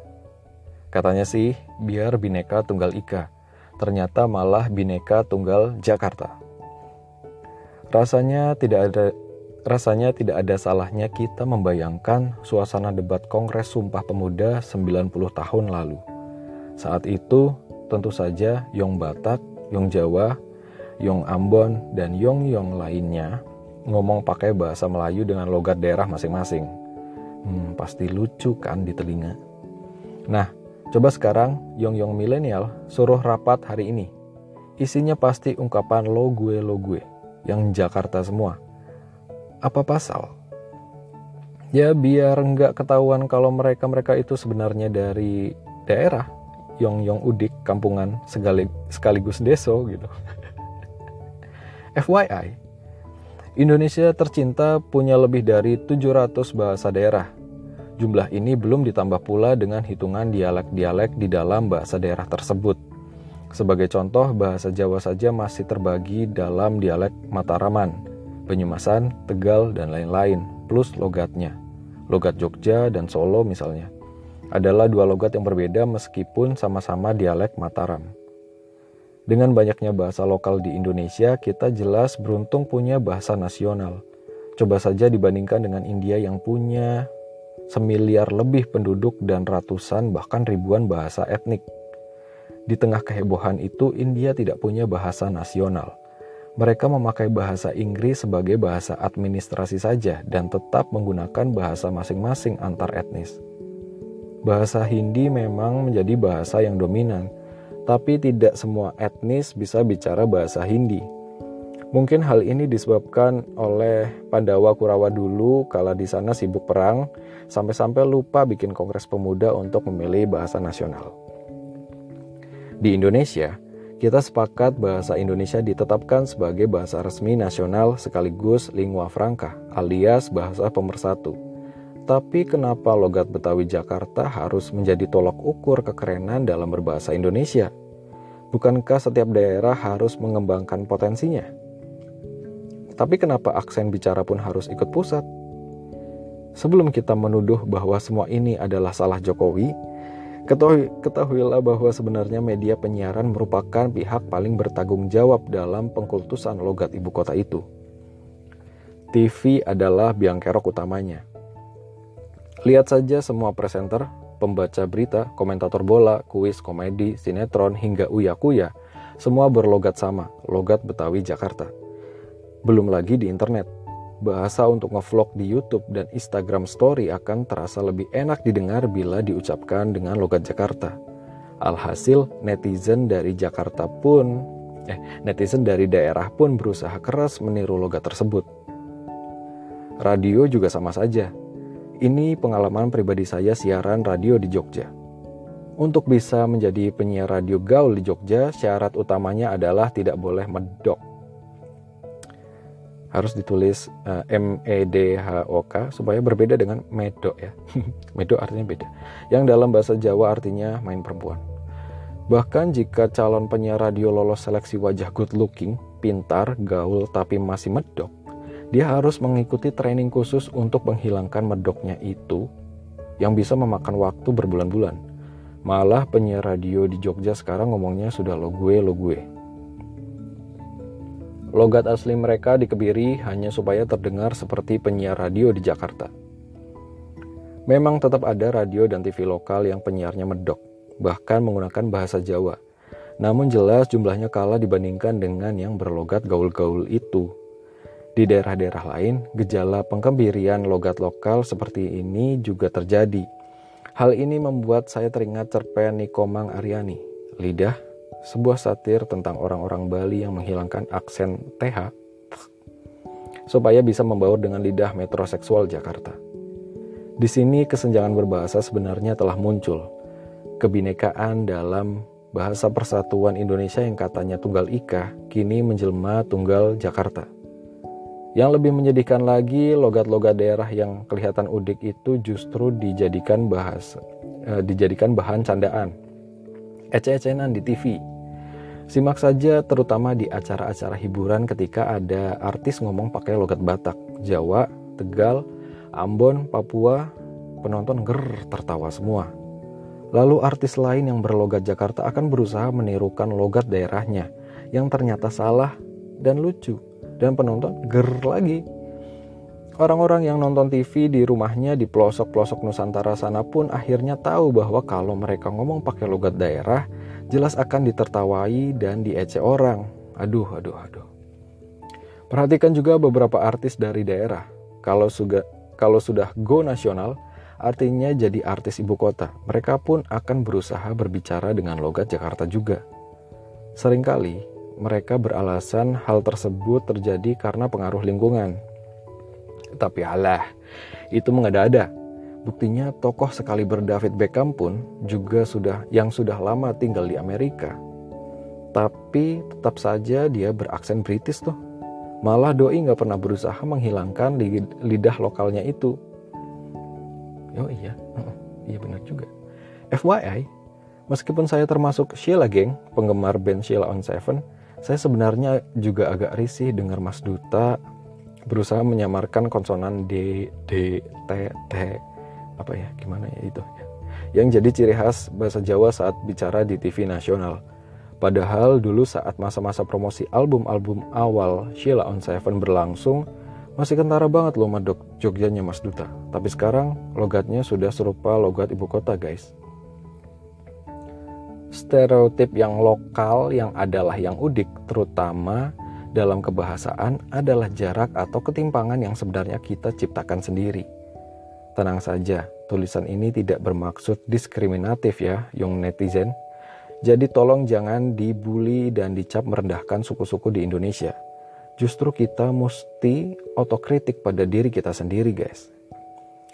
Katanya sih biar bineka tunggal ika ternyata malah Bineka Tunggal Jakarta. Rasanya tidak ada rasanya tidak ada salahnya kita membayangkan suasana debat Kongres Sumpah Pemuda 90 tahun lalu. Saat itu tentu saja Yong Batak, Yong Jawa, Yong Ambon, dan Yong Yong lainnya ngomong pakai bahasa Melayu dengan logat daerah masing-masing. Hmm, pasti lucu kan di telinga. Nah, Coba sekarang Yong-Yong milenial suruh rapat hari ini. Isinya pasti ungkapan lo gue lo gue yang Jakarta semua. Apa pasal? Ya biar nggak ketahuan kalau mereka-mereka itu sebenarnya dari daerah Yong-Yong Udik, kampungan, sekaligus deso gitu. FYI, Indonesia tercinta punya lebih dari 700 bahasa daerah Jumlah ini belum ditambah pula dengan hitungan dialek-dialek di dalam bahasa daerah tersebut. Sebagai contoh, bahasa Jawa saja masih terbagi dalam dialek Mataraman, Banyumasan, Tegal, dan lain-lain, plus logatnya. Logat Jogja dan Solo misalnya, adalah dua logat yang berbeda meskipun sama-sama dialek Mataram. Dengan banyaknya bahasa lokal di Indonesia, kita jelas beruntung punya bahasa nasional. Coba saja dibandingkan dengan India yang punya semiliar lebih penduduk dan ratusan bahkan ribuan bahasa etnik. Di tengah kehebohan itu, India tidak punya bahasa nasional. Mereka memakai bahasa Inggris sebagai bahasa administrasi saja dan tetap menggunakan bahasa masing-masing antar etnis. Bahasa Hindi memang menjadi bahasa yang dominan, tapi tidak semua etnis bisa bicara bahasa Hindi. Mungkin hal ini disebabkan oleh Pandawa Kurawa dulu kala di sana sibuk perang, sampai-sampai lupa bikin kongres pemuda untuk memilih bahasa nasional. Di Indonesia, kita sepakat bahasa Indonesia ditetapkan sebagai bahasa resmi nasional sekaligus lingua franca alias bahasa pemersatu. Tapi kenapa logat Betawi Jakarta harus menjadi tolok ukur kekerenan dalam berbahasa Indonesia? Bukankah setiap daerah harus mengembangkan potensinya? Tapi kenapa aksen bicara pun harus ikut pusat? Sebelum kita menuduh bahwa semua ini adalah salah Jokowi, ketahui, ketahuilah bahwa sebenarnya media penyiaran merupakan pihak paling bertanggung jawab dalam pengkultusan logat ibu kota itu. TV adalah biang kerok utamanya. Lihat saja semua presenter, pembaca berita, komentator bola, kuis, komedi, sinetron, hingga uya-kuya, semua berlogat sama, logat Betawi Jakarta. Belum lagi di internet, bahasa untuk ngevlog di YouTube dan Instagram Story akan terasa lebih enak didengar bila diucapkan dengan logat Jakarta. Alhasil, netizen dari Jakarta pun, eh, netizen dari daerah pun berusaha keras meniru logat tersebut. Radio juga sama saja, ini pengalaman pribadi saya siaran radio di Jogja. Untuk bisa menjadi penyiar radio gaul di Jogja, syarat utamanya adalah tidak boleh medok. Harus ditulis uh, M E D H O K supaya berbeda dengan medok ya. medok artinya beda. Yang dalam bahasa Jawa artinya main perempuan. Bahkan jika calon penyiar radio lolos seleksi wajah good looking, pintar, gaul tapi masih medok, dia harus mengikuti training khusus untuk menghilangkan medoknya itu yang bisa memakan waktu berbulan-bulan. Malah penyiar radio di Jogja sekarang ngomongnya sudah lo gue, lo gue. Logat asli mereka dikebiri hanya supaya terdengar seperti penyiar radio di Jakarta. Memang tetap ada radio dan TV lokal yang penyiarnya medok, bahkan menggunakan bahasa Jawa. Namun jelas jumlahnya kalah dibandingkan dengan yang berlogat gaul-gaul itu. Di daerah-daerah lain, gejala pengkembirian logat lokal seperti ini juga terjadi. Hal ini membuat saya teringat cerpen Nikomang Aryani, Lidah, sebuah satir tentang orang-orang Bali yang menghilangkan aksen TH supaya bisa membaur dengan lidah metroseksual Jakarta. Di sini kesenjangan berbahasa sebenarnya telah muncul. Kebinekaan dalam bahasa persatuan Indonesia yang katanya tunggal ika kini menjelma tunggal Jakarta. Yang lebih menyedihkan lagi, logat-logat daerah yang kelihatan udik itu justru dijadikan bahas, eh, dijadikan bahan candaan, ece-ecenan di TV. Simak saja terutama di acara-acara hiburan ketika ada artis ngomong pakai logat Batak, Jawa, Tegal, Ambon, Papua, penonton ger tertawa semua. Lalu artis lain yang berlogat Jakarta akan berusaha menirukan logat daerahnya yang ternyata salah dan lucu dan penonton ger lagi. Orang-orang yang nonton TV di rumahnya di pelosok-pelosok Nusantara sana pun akhirnya tahu bahwa kalau mereka ngomong pakai logat daerah, jelas akan ditertawai dan diece orang. Aduh, aduh, aduh. Perhatikan juga beberapa artis dari daerah. Kalau sudah kalau sudah go nasional, artinya jadi artis ibu kota. Mereka pun akan berusaha berbicara dengan logat Jakarta juga. Seringkali mereka beralasan hal tersebut terjadi karena pengaruh lingkungan. Tapi alah, itu mengada-ada. Buktinya tokoh sekali David Beckham pun juga sudah yang sudah lama tinggal di Amerika. Tapi tetap saja dia beraksen British tuh. Malah Doi nggak pernah berusaha menghilangkan lidah lokalnya itu. Oh iya, iya benar juga. FYI, meskipun saya termasuk Sheila Gang, penggemar band Sheila on Seven, saya sebenarnya juga agak risih dengar Mas Duta berusaha menyamarkan konsonan D, D, T, T, apa ya, gimana ya itu ya. Yang jadi ciri khas bahasa Jawa saat bicara di TV nasional. Padahal dulu saat masa-masa promosi album-album awal Sheila on Seven berlangsung, masih kentara banget loh madok Jogjanya Mas Duta. Tapi sekarang logatnya sudah serupa logat ibu kota guys. Stereotip yang lokal yang adalah yang udik, terutama dalam kebahasaan adalah jarak atau ketimpangan yang sebenarnya kita ciptakan sendiri. Tenang saja, tulisan ini tidak bermaksud diskriminatif ya, young netizen. Jadi tolong jangan dibully dan dicap merendahkan suku-suku di Indonesia. Justru kita mesti otokritik pada diri kita sendiri guys.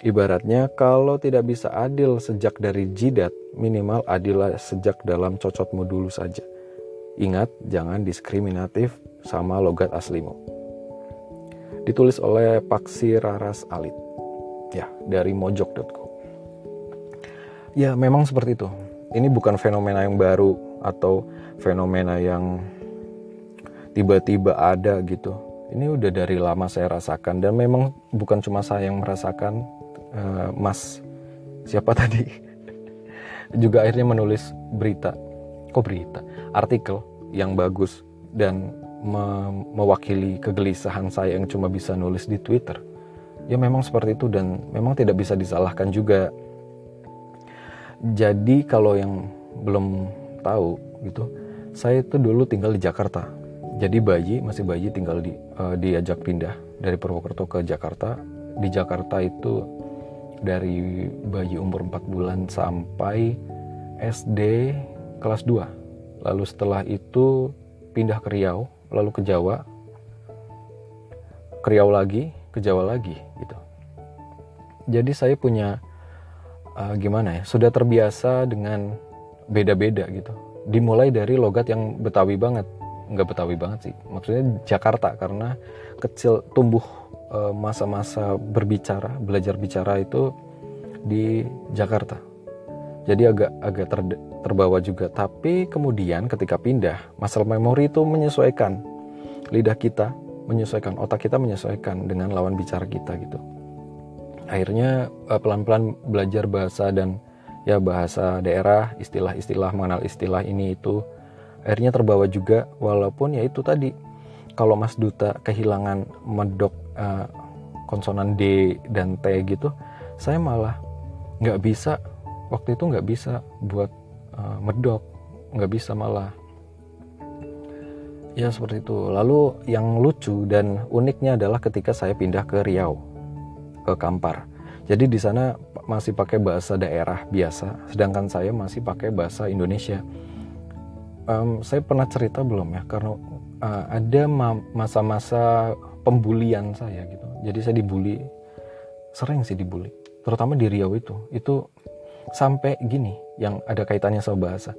Ibaratnya kalau tidak bisa adil sejak dari jidat, minimal adillah sejak dalam cocotmu dulu saja. Ingat, jangan diskriminatif sama logat aslimu. Ditulis oleh Paksi Raras Alit. Ya, dari mojok.co. Ya, memang seperti itu ini bukan fenomena yang baru atau fenomena yang tiba-tiba ada gitu. Ini udah dari lama saya rasakan dan memang bukan cuma saya yang merasakan. Uh, mas siapa tadi juga akhirnya menulis berita, kok berita, artikel yang bagus dan me mewakili kegelisahan saya yang cuma bisa nulis di Twitter. Ya memang seperti itu dan memang tidak bisa disalahkan juga. Jadi kalau yang belum tahu gitu saya itu dulu tinggal di Jakarta. Jadi bayi masih bayi tinggal di uh, diajak pindah dari Purwokerto ke Jakarta. Di Jakarta itu dari bayi umur 4 bulan sampai SD kelas 2 lalu setelah itu pindah ke Riau lalu ke Jawa. Ke Riau lagi ke Jawa lagi gitu. Jadi saya punya uh, gimana ya sudah terbiasa dengan beda-beda gitu. Dimulai dari logat yang betawi banget. Nggak betawi banget sih. Maksudnya Jakarta karena kecil tumbuh eh, masa-masa berbicara belajar bicara itu di Jakarta. Jadi agak agak ter, terbawa juga. Tapi kemudian ketika pindah masalah memori itu menyesuaikan. Lidah kita menyesuaikan otak kita menyesuaikan dengan lawan bicara kita gitu. Akhirnya uh, pelan-pelan belajar bahasa dan ya bahasa daerah istilah-istilah mengenal istilah ini itu akhirnya terbawa juga. Walaupun ya itu tadi kalau Mas Duta kehilangan medok uh, konsonan D dan T gitu saya malah nggak bisa waktu itu nggak bisa buat uh, medok nggak bisa malah ya seperti itu lalu yang lucu dan uniknya adalah ketika saya pindah ke Riau ke Kampar. Jadi di sana masih pakai bahasa daerah biasa, sedangkan saya masih pakai bahasa Indonesia. Um, saya pernah cerita belum ya, karena uh, ada masa-masa pembulian saya gitu. Jadi saya dibully, sering sih dibully, terutama di Riau itu. Itu sampai gini, yang ada kaitannya sama bahasa.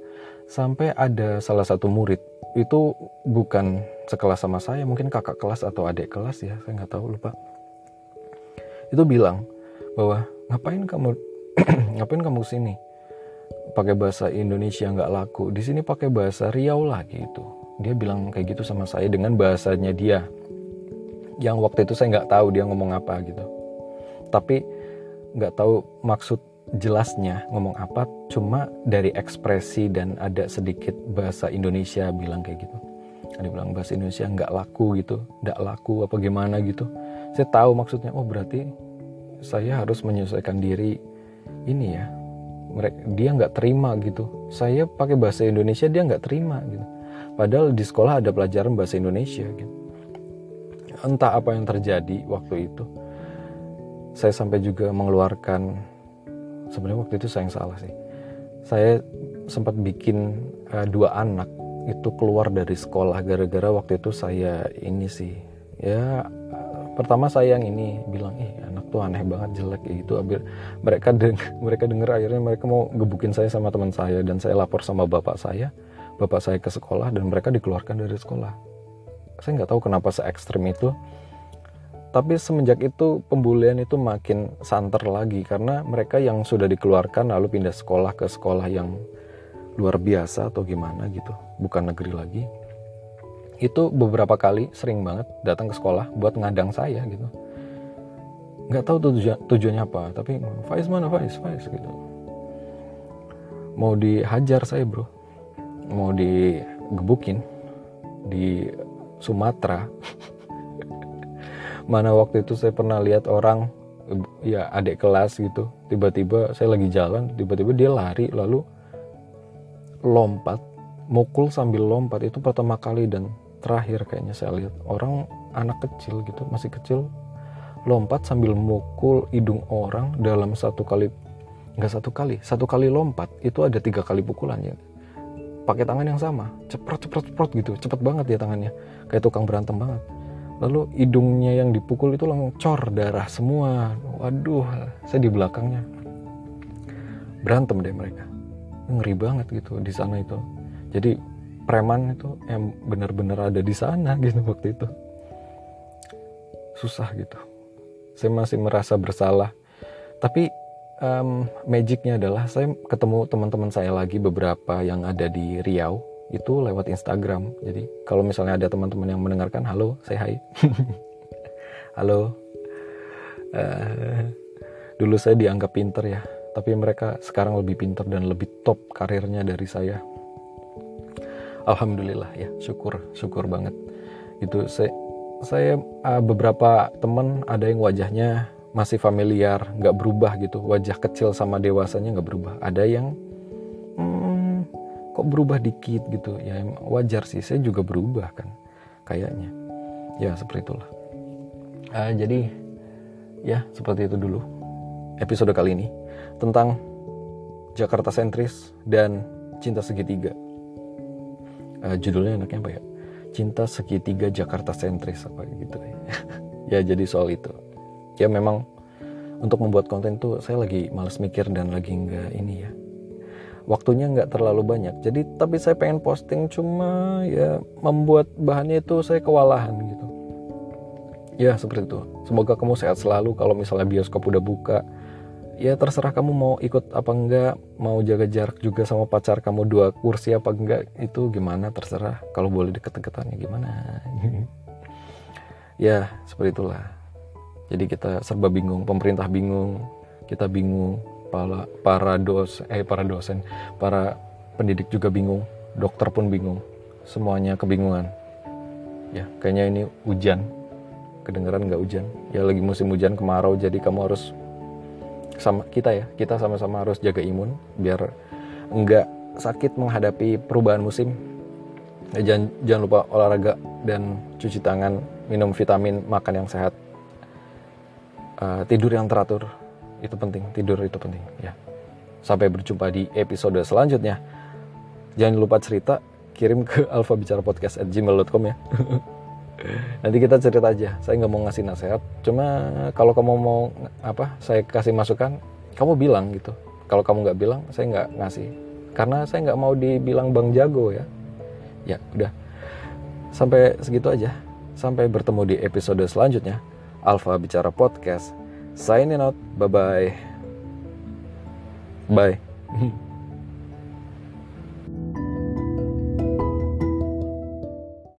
Sampai ada salah satu murid itu bukan sekelas sama saya, mungkin kakak kelas atau adik kelas ya, saya nggak tahu lupa. Itu bilang bahwa ngapain kamu ngapain kamu sini pakai bahasa Indonesia nggak laku. Di sini pakai bahasa Riau lah gitu dia bilang kayak gitu sama saya dengan bahasanya dia. Yang waktu itu saya nggak tahu dia ngomong apa gitu. Tapi nggak tahu maksud jelasnya ngomong apa cuma dari ekspresi dan ada sedikit bahasa Indonesia bilang kayak gitu. Dia bilang bahasa Indonesia nggak laku gitu nggak laku apa gimana gitu. Saya tahu maksudnya oh berarti saya harus menyesuaikan diri ini ya. Mereka dia nggak terima gitu. Saya pakai bahasa Indonesia dia nggak terima gitu. Padahal di sekolah ada pelajaran bahasa Indonesia gitu. Entah apa yang terjadi waktu itu. Saya sampai juga mengeluarkan sebenarnya waktu itu saya yang salah sih. Saya sempat bikin uh, dua anak itu keluar dari sekolah gara-gara waktu itu saya ini sih. Ya pertama saya yang ini bilang ih anak tuh aneh banget jelek gitu. Abir, mereka deng mereka dengar akhirnya mereka mau gebukin saya sama teman saya dan saya lapor sama bapak saya. Bapak saya ke sekolah dan mereka dikeluarkan dari sekolah. Saya nggak tahu kenapa se ekstrim itu tapi semenjak itu pembulian itu makin santer lagi karena mereka yang sudah dikeluarkan lalu pindah sekolah ke sekolah yang luar biasa atau gimana gitu bukan negeri lagi. Itu beberapa kali sering banget datang ke sekolah buat ngadang saya gitu. Nggak tahu tujuan tujuannya apa tapi Faiz mana Faiz? Faiz gitu. Mau dihajar saya bro. Mau digebukin di Sumatera mana waktu itu saya pernah lihat orang ya adik kelas gitu. Tiba-tiba saya lagi jalan tiba-tiba dia lari lalu lompat mukul sambil lompat. Itu pertama kali dan terakhir kayaknya saya lihat. Orang anak kecil gitu masih kecil lompat sambil mukul hidung orang dalam satu kali nggak satu kali satu kali lompat. Itu ada tiga kali pukulan ya. Pakai tangan yang sama. Ceprot ceprot ceprot gitu. Cepet banget ya tangannya. Kayak tukang berantem banget lalu hidungnya yang dipukul itu lengcor darah semua. Waduh saya di belakangnya. Berantem deh mereka. Ngeri banget gitu di sana itu. Jadi preman itu yang benar-benar ada di sana gitu waktu itu. Susah gitu. Saya masih merasa bersalah. Tapi um, magicnya adalah saya ketemu teman-teman saya lagi beberapa yang ada di Riau itu lewat Instagram. Jadi kalau misalnya ada teman-teman yang mendengarkan halo saya hai halo. Uh, dulu saya dianggap pinter ya tapi mereka sekarang lebih pinter dan lebih top karirnya dari saya. Alhamdulillah ya syukur syukur banget. Itu saya saya uh, beberapa teman ada yang wajahnya masih familiar nggak berubah gitu. Wajah kecil sama dewasanya nggak berubah. Ada yang hmm, kok berubah dikit gitu. Ya wajar sih saya juga berubah kan kayaknya. Ya seperti itulah. Uh, jadi ya seperti itu dulu episode kali ini tentang Jakarta sentris dan cinta segitiga. Uh, judulnya enaknya apa ya? Cinta segitiga Jakarta sentris apa gitu. Ya jadi soal itu. Ya memang untuk membuat konten tuh saya lagi males mikir dan lagi nggak ini ya waktunya nggak terlalu banyak. Jadi tapi saya pengen posting cuma ya membuat bahannya itu saya kewalahan gitu. Ya seperti itu. Semoga kamu sehat selalu kalau misalnya bioskop udah buka. Ya terserah kamu mau ikut apa enggak mau jaga jarak juga sama pacar kamu dua kursi apa enggak itu gimana terserah. Kalau boleh deket-deketannya gimana. Ya seperti itulah. Jadi kita serba bingung pemerintah bingung kita bingung para para dos eh para dosen para pendidik juga bingung dokter pun bingung semuanya kebingungan. Ya kayaknya ini hujan kedengeran nggak hujan? Ya lagi musim hujan kemarau jadi kamu harus sama kita ya kita sama-sama harus jaga imun biar enggak sakit menghadapi perubahan musim. Ya, jangan jangan lupa olahraga dan cuci tangan minum vitamin makan yang sehat. Uh, tidur yang teratur itu penting tidur itu penting ya. Sampai berjumpa di episode selanjutnya. Jangan lupa cerita kirim ke alfabicarapodcast@gmail.com ya. Nanti kita cerita aja. Saya nggak mau ngasih nasihat cuma kalau kamu mau apa saya kasih masukan kamu bilang gitu. Kalau kamu nggak bilang saya nggak ngasih. Karena saya nggak mau dibilang bang jago ya. Ya udah. Sampai segitu aja. Sampai bertemu di episode selanjutnya. Alfa bicara podcast signing out. Bye bye bye